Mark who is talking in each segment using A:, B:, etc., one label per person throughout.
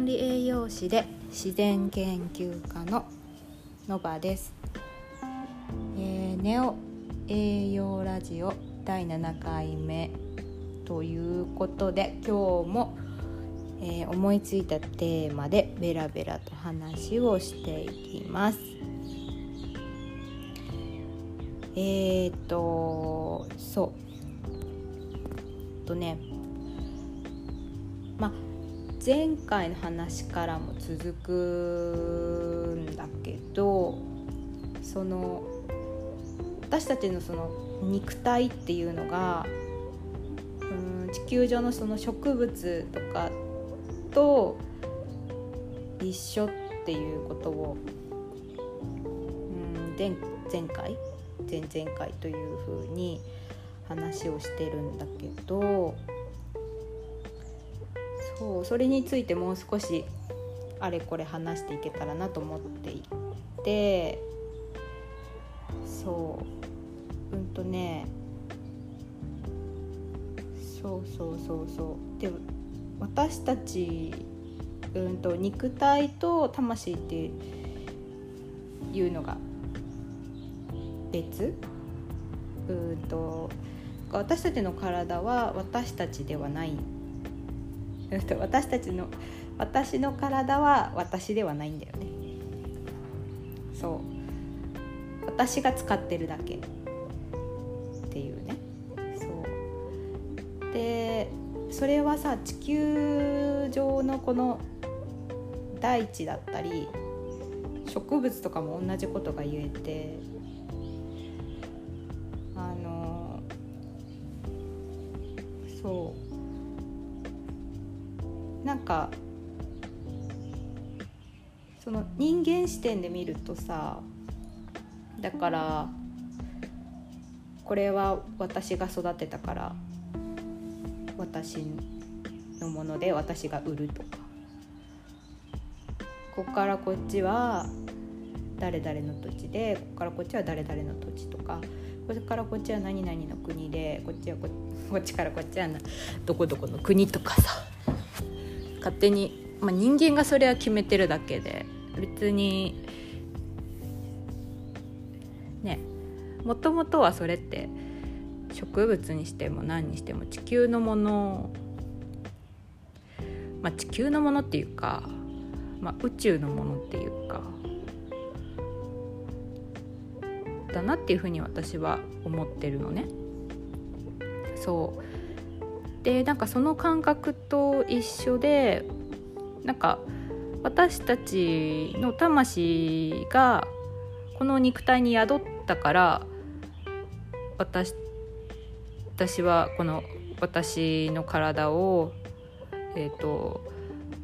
A: 管理栄養士で自然研究家のノバです、えーネオ栄養ラジオ第7回目ということで今日も、えー思いついたテーマでベラベラと話をしていきます。えー、とそう。とね。まあ前回の話からも続くんだけどその私たちのその肉体っていうのがうん地球上のその植物とかと一緒っていうことをうん前前回？前々回というふうに話をしてるんだけどそうそれについてもう少しあれこれ話していけたらなと思っていてそううんとねそうそうそう。そうで私たちうんと肉体と魂っていうのが別？うんと私たちの体は私たちではない。私たちの私の体は私ではないんだよね。そう。私が使ってるだけ。っていうね。そう。でそれはさ地球上のこの大地だったり植物とかも同じことが言えてあのそう。なんかその人間視点で見るとさだからこれは私が育てたから私のもので私が売るとか。ここからこっちは誰々の土地でここからこっちは誰々の土地とかこれからこっちは何々の国でこっちはここっちからこっちはどこどこの国とかさ。勝手に、まあ、人間がそれは決めてるだけで別にねもともとはそれって植物にしても何にしても地球のものまあ地球のものっていうか、まあ、宇宙のものっていうかだなっていうふうに私は思ってるのね。そうでなんかその感覚と一緒でなんか私たちの魂がこの肉体に宿ったから私私はこの私の体を、えー、と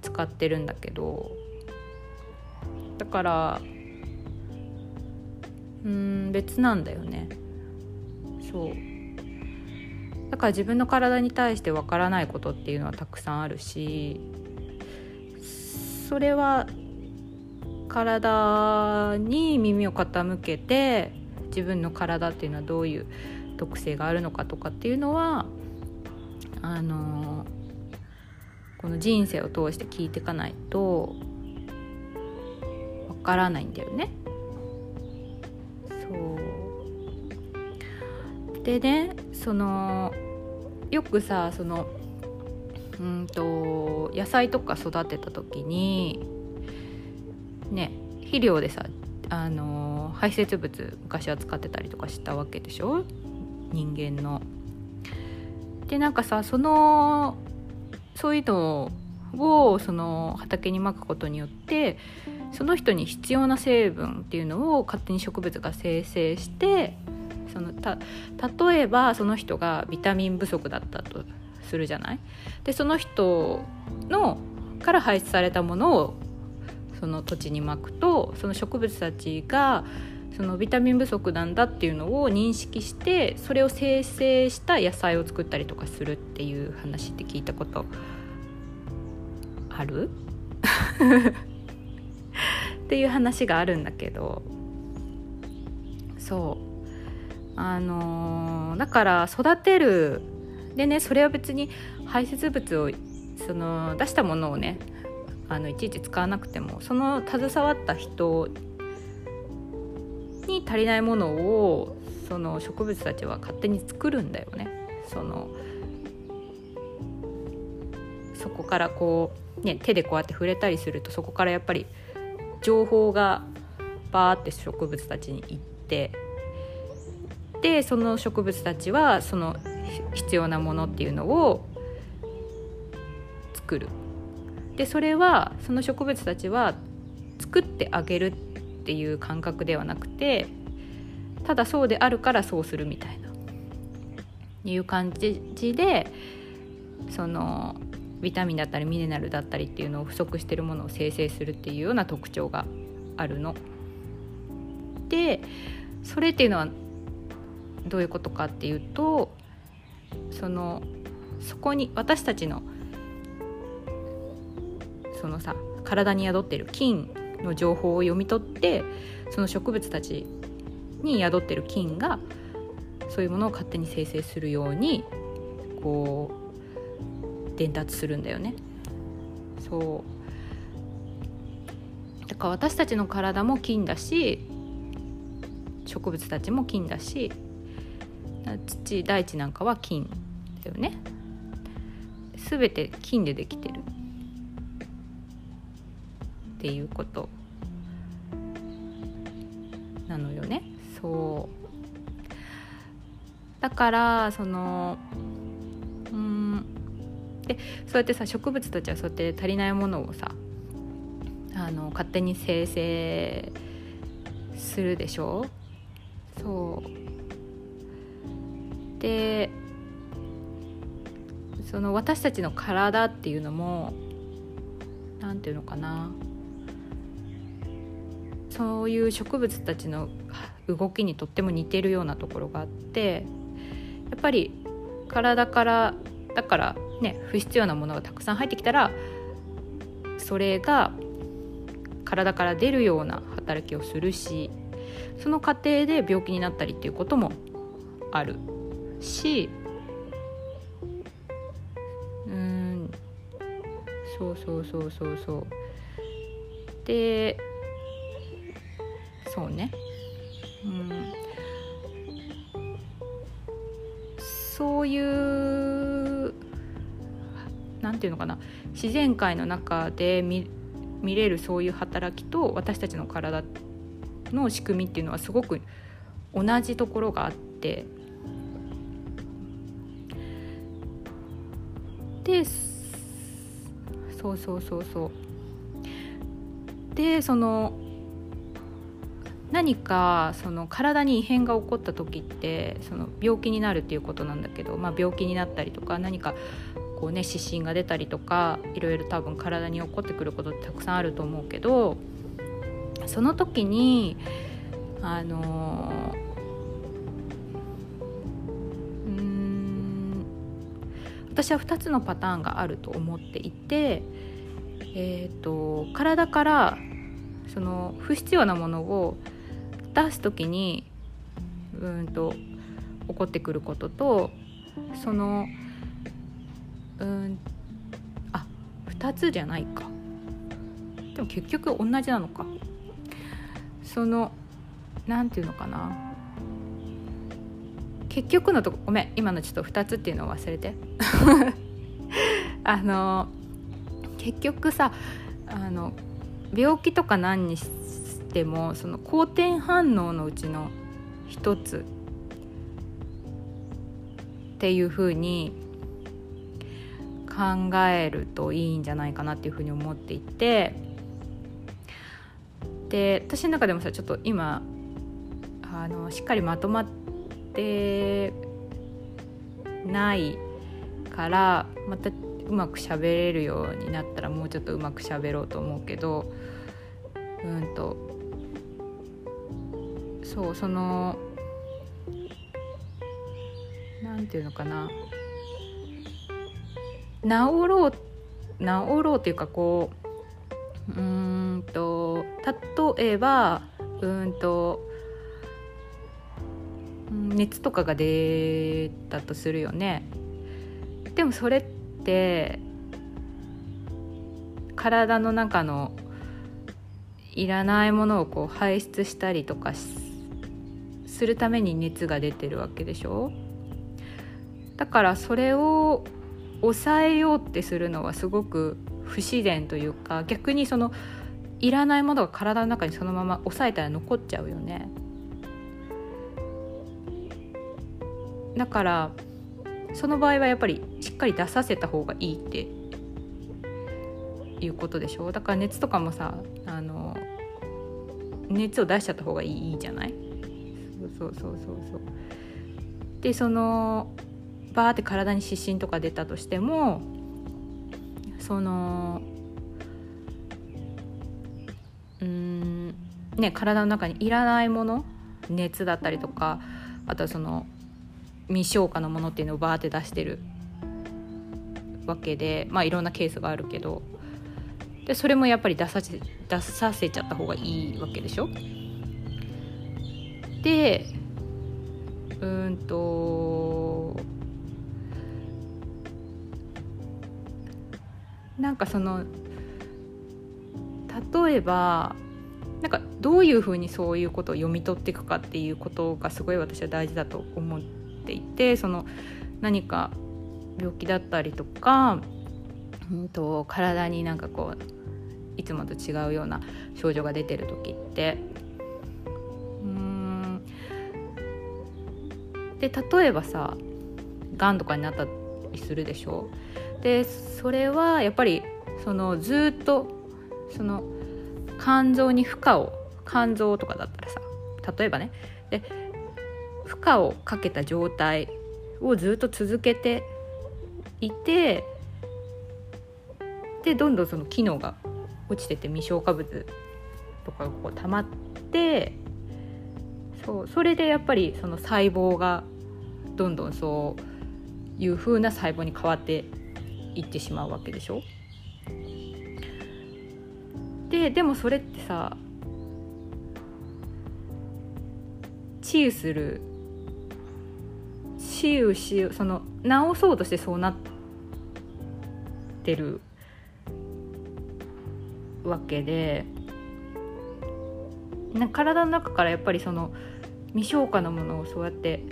A: 使ってるんだけどだからうん別なんだよね。そう。だから自分の体に対してわからないことっていうのはたくさんあるしそれは体に耳を傾けて自分の体っていうのはどういう特性があるのかとかっていうのはあのこの人生を通して聞いていかないとわからないんだよね。そうでねそのよくさそのうんと野菜とか育てた時にね肥料でさあの排泄物昔は使ってたりとかしたわけでしょ？人間の。でなんかさそのそういうのをその畑にまくことによってその人に必要な成分っていうのを勝手に植物が生成してそのた例えばその人がビタミン不足だったとするじゃない？でその人のから排出されたものをその土地にまくとその植物たちがそのビタミン不足なんだっていうのを認識してそれを生成した野菜を作ったりとかするっていう話って聞いたことある？っていう話があるんだけど。そうあのだから育てるでねそれは別に排泄物をその出したものをねあのいちいち使わなくてもその携わった人に足りないものをその植物たちは勝手に作るんだよね。そのそこからこう、ね、手でこうやって触れたりするとそこからやっぱり情報がバーって植物たちに行ってでその植物たちはその必要なものっていうのを作るでそれはその植物たちは作ってあげるっていう感覚ではなくてただそうであるからそうするみたいないう感じでそのビタミンだったりミネラルだったりっていうのを不足してるものを生成するっていうような特徴があるの。でそれっていうのはどういうことかっていうとそのそこに私たちのそのさ体に宿ってる菌の情報を読み取ってその植物たちに宿ってる菌がそういうものを勝手に生成するようにこう伝達するんだよね。そうだから私たちの体も菌だし植物たちも菌だし土大地なんかは菌だよね。全て金でできてる。っていうこと。なのよね。そう。だからそのうん。でそうやってさ植物たちはそうやって足りないものをさあの勝手に生成するでしょ。そう。でその私たちの体っていうのも何て言うのかな。そういう植物たちの動きにとっても似てるようなところがあってやっぱり体からだからね不必要なものがたくさん入ってきたらそれが体から出るような働きをするしその過程で病気になったりっていうこともある。しうんそうそうそうそうそう。でそうね。うん。そういうなんていうのかな。自然界の中で見見れるそういう働きと私たちの体の仕組みっていうのはすごく同じところがあって。でそうそうそう。そうでその何かその体に異変が起こった時ってその病気になるっていうことなんだけど、まあ、病気になったりとか何かこうね湿疹が出たりとかいろいろ多分体に起こってくることってたくさんあると思うけどその時にあのう私は2つのパターンがあると思っていて、えーと、体からその不必要なものを出す時にうんと起こってくることとそのうんあ2つじゃないか。でも結局同じなのか。その何て言うのかな。結局のとこごめん今のちょっと2つっていうのを忘れて。あの結局さあの病気とか何にしてもその好転反応のうちの一つっていうふうに考えるといいんじゃないかなっていうふうに思っていて。で私の中でもさちょっと今あのしっかりまとまってないからまたうまく喋れるようになったらもうちょっとうまく喋ろうと思うけどうんとそうそのなんていうのかな。治ろう治ろうっていうかこううんと例えばうんと熱とかが出たとするよね。でもそれって体の中のいらないものをこう排出したりとかするために熱が出てるわけでしょ？だからそれを抑えようってするのはすごく不自然というか逆にそのいらないものが体の中にそのまま抑えたら残っちゃうよね。だからその場合はやっぱりしっかり出させた方がいいっていうことでしょ？だから熱とかもさあの熱を出しちゃった方がいいじゃない？そうそうそうそう。でそのバーって体に湿疹とか出たとしてもそのうんね体の中にいらないもの熱だったりとかあとはその未消化のものっていうのをバーって出してるわけでまあいろんなケースがあるけど。でそれもやっぱり出させ出させちゃった方がいいわけでしょ？でうんとなんかその例えばなんかどういうふうにそういうことを読み取っていくかっていうことがすごい私は大事だと思っていてその何か病気だったりとか、うんと、体になんかこういつもと違うような症状が出てる時ってうん。で例えばさがんとかになったりするでしょ？でそれはやっぱりそのずっとその肝臓に負荷を肝臓とかだったらさ例えばね。で負荷をかけた状態をずっと続けていてでどんどんその機能が落ちてて未消化物とかがこう溜まってそうそれでやっぱりその細胞がどんどんそういう風な細胞に変わっていってしまうわけでしょ？ででもそれってさ治癒する治癒しその治そうとしてそうなってるわけでな体の中からやっぱりその未消化のものをそうやって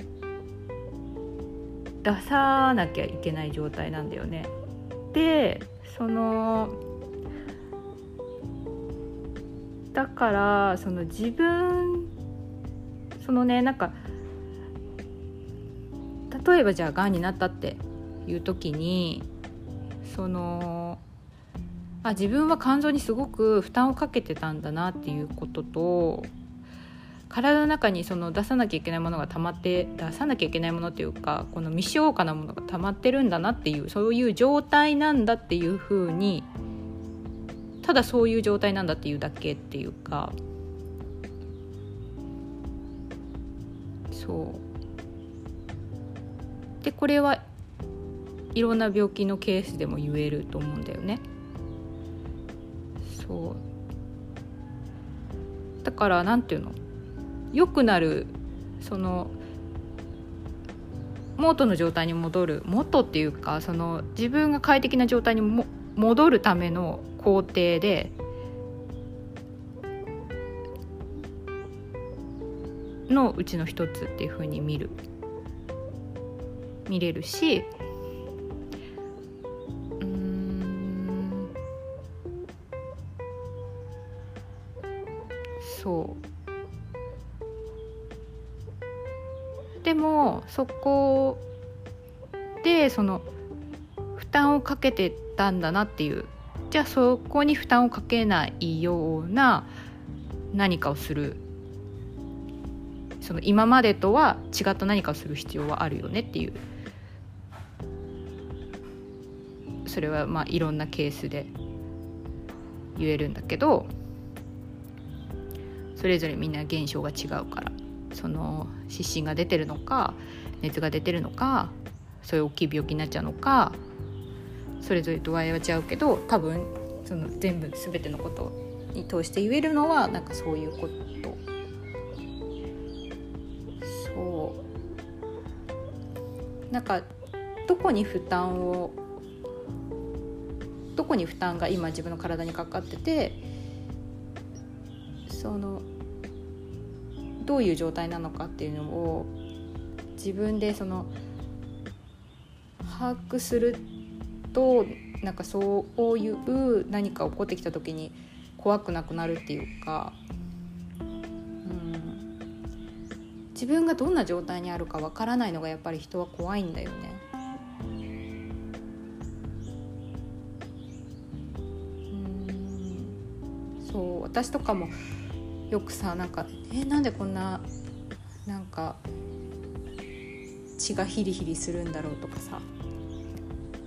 A: 出さなきゃいけない状態なんだよね。でそのだからその自分そのねなんか例えばじゃあがんになったっていう時にそのあ自分は肝臓にすごく負担をかけてたんだなっていうことと体の中にその出さなきゃいけないものが溜まって出さなきゃいけないものっていうかこの未消化なものが溜まってるんだなっていうそういう状態なんだっていうふうにただそういう状態なんだっていうだけっていうか。そう。でこれはいろんな病気のケースでも言えると思うんだよね。そう。だから何て言うの？良くなるその元の状態に戻る元っていうかその自分が快適な状態にも戻るための工程でのうちの一つっていうふうに見る。見れるしそう。でもそこでその負担をかけてたんだなっていう。じゃあそこに負担をかけないような何かをする。その今までとは違った何かをする必要はあるよねっていう。それはまあいろんなケースで言えるんだけどそれぞれみんな現象が違うからその湿疹が出てるのか熱が出てるのかそういう大きい病気になっちゃうのかそれぞれ度合いは違うけど多分その全部全てのことに通して言えるのはなんかそういうこと。そう。なんかどこに負担をどこに負担が今自分の体にかかっててそのどういう状態なのかっていうのを自分でその把握するとなんかそういう何か起こってきた時に怖くなくなるっていうか、うん、自分がどんな状態にあるかわからないのがやっぱり人は怖いんだよね。私とかもよくさなんか「えなんでこんななんか血がヒリヒリするんだろう」とかさ。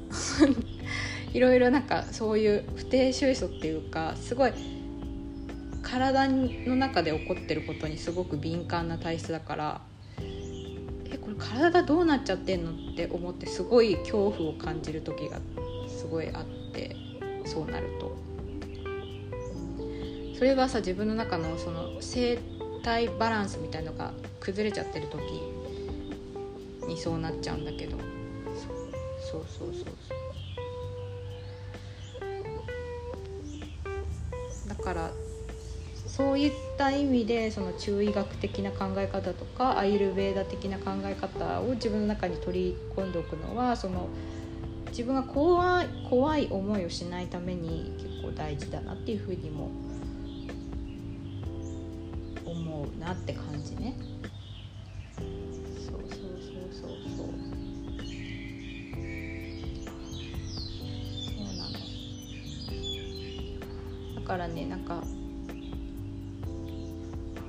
A: いろいろなんかそういう不定収素っていうかすごい体の中で起こってることにすごく敏感な体質だからえこれ体どうなっちゃってんのって思ってすごい恐怖を感じる時がすごいあってそうなると。それはさ自分の中のその生体バランスみたいのが崩れちゃってる時にそうなっちゃうんだけど。そうそうそうそう。だからそういった意味でその中医学的な考え方とかアイルベーダ的な考え方を自分の中に取り込んでおくのはその自分が怖い怖い思いをしないために結構大事だなっていうふうにもなって感じね。そうそうそうそうそう。そうなの。だからねなんか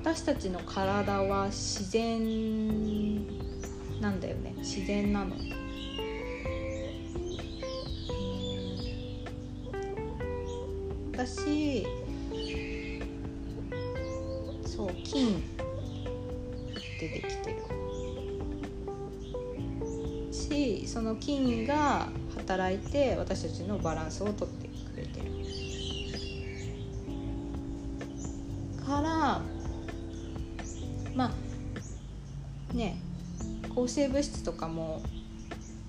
A: 私たちの体は自然なんだよね。自然なの。私そう金。でできてる。しその金が働いて私たちのバランスをとってくれてる。からまあね抗生物質とかも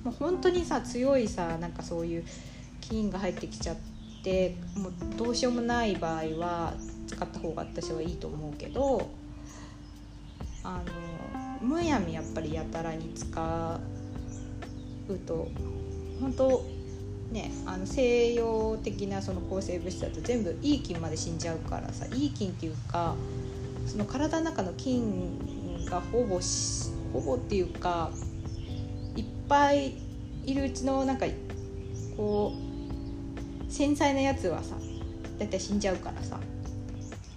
A: もう本当にさ強いさなんかそういう菌が入ってきちゃってもうどうしようもない場合は使った方が私はいいと思うけどあのむやみやっぱりやたらに使うと本当ね、あの西洋的なその抗生物質だと全部いい菌まで死んじゃうからさいい菌っていうかその体の中の菌がほぼほぼっていうかいっぱいいるうちのなんかこう繊細なやつはさ大体死んじゃうからさ。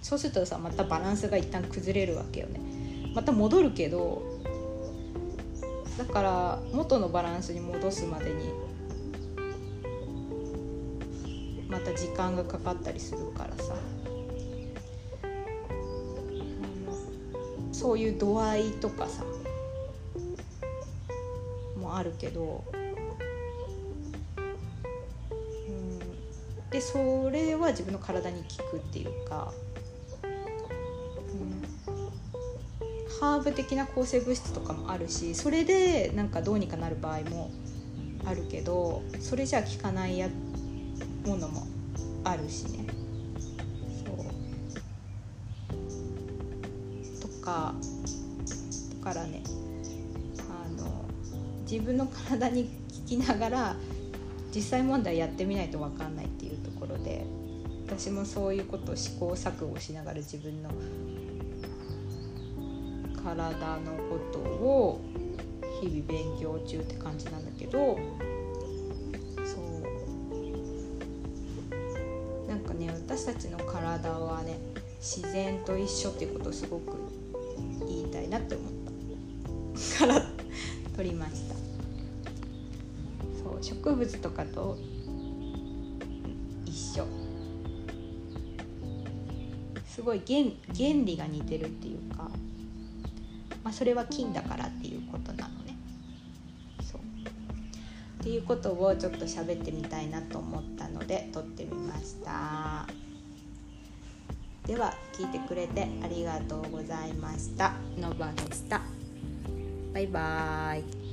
A: そうするとさまたバランスが一旦崩れるわけよね。また戻るけどだから元のバランスに戻すまでにまた時間がかかったりするからさ。そういう度合いとかさもあるけど、うん、でそれは自分の体に効くっていうか、ハーブ的な抗生物質とかもあるしそれでなんかどうにかなる場合もあるけどそれじゃ効かないやものもあるしね。そう。とかだからねあの自分の体に聞きながら実際問題やってみないと分かんないっていうところで私もそういうことを試行錯誤しながら自分の体のことを日々勉強中って感じなんだけどそう。なんかね私たちの体はね自然と一緒っていうことをすごく言いたいなって思った。から撮りました。そう植物とかと一緒。すごい原原理が似てるっていうか、まあ、それは金だからっていうことなのね。そう。っていうことをちょっと喋ってみたいなと思ったので撮ってみました。では聞いてくれてありがとうございました。のばでした。バイバーイ。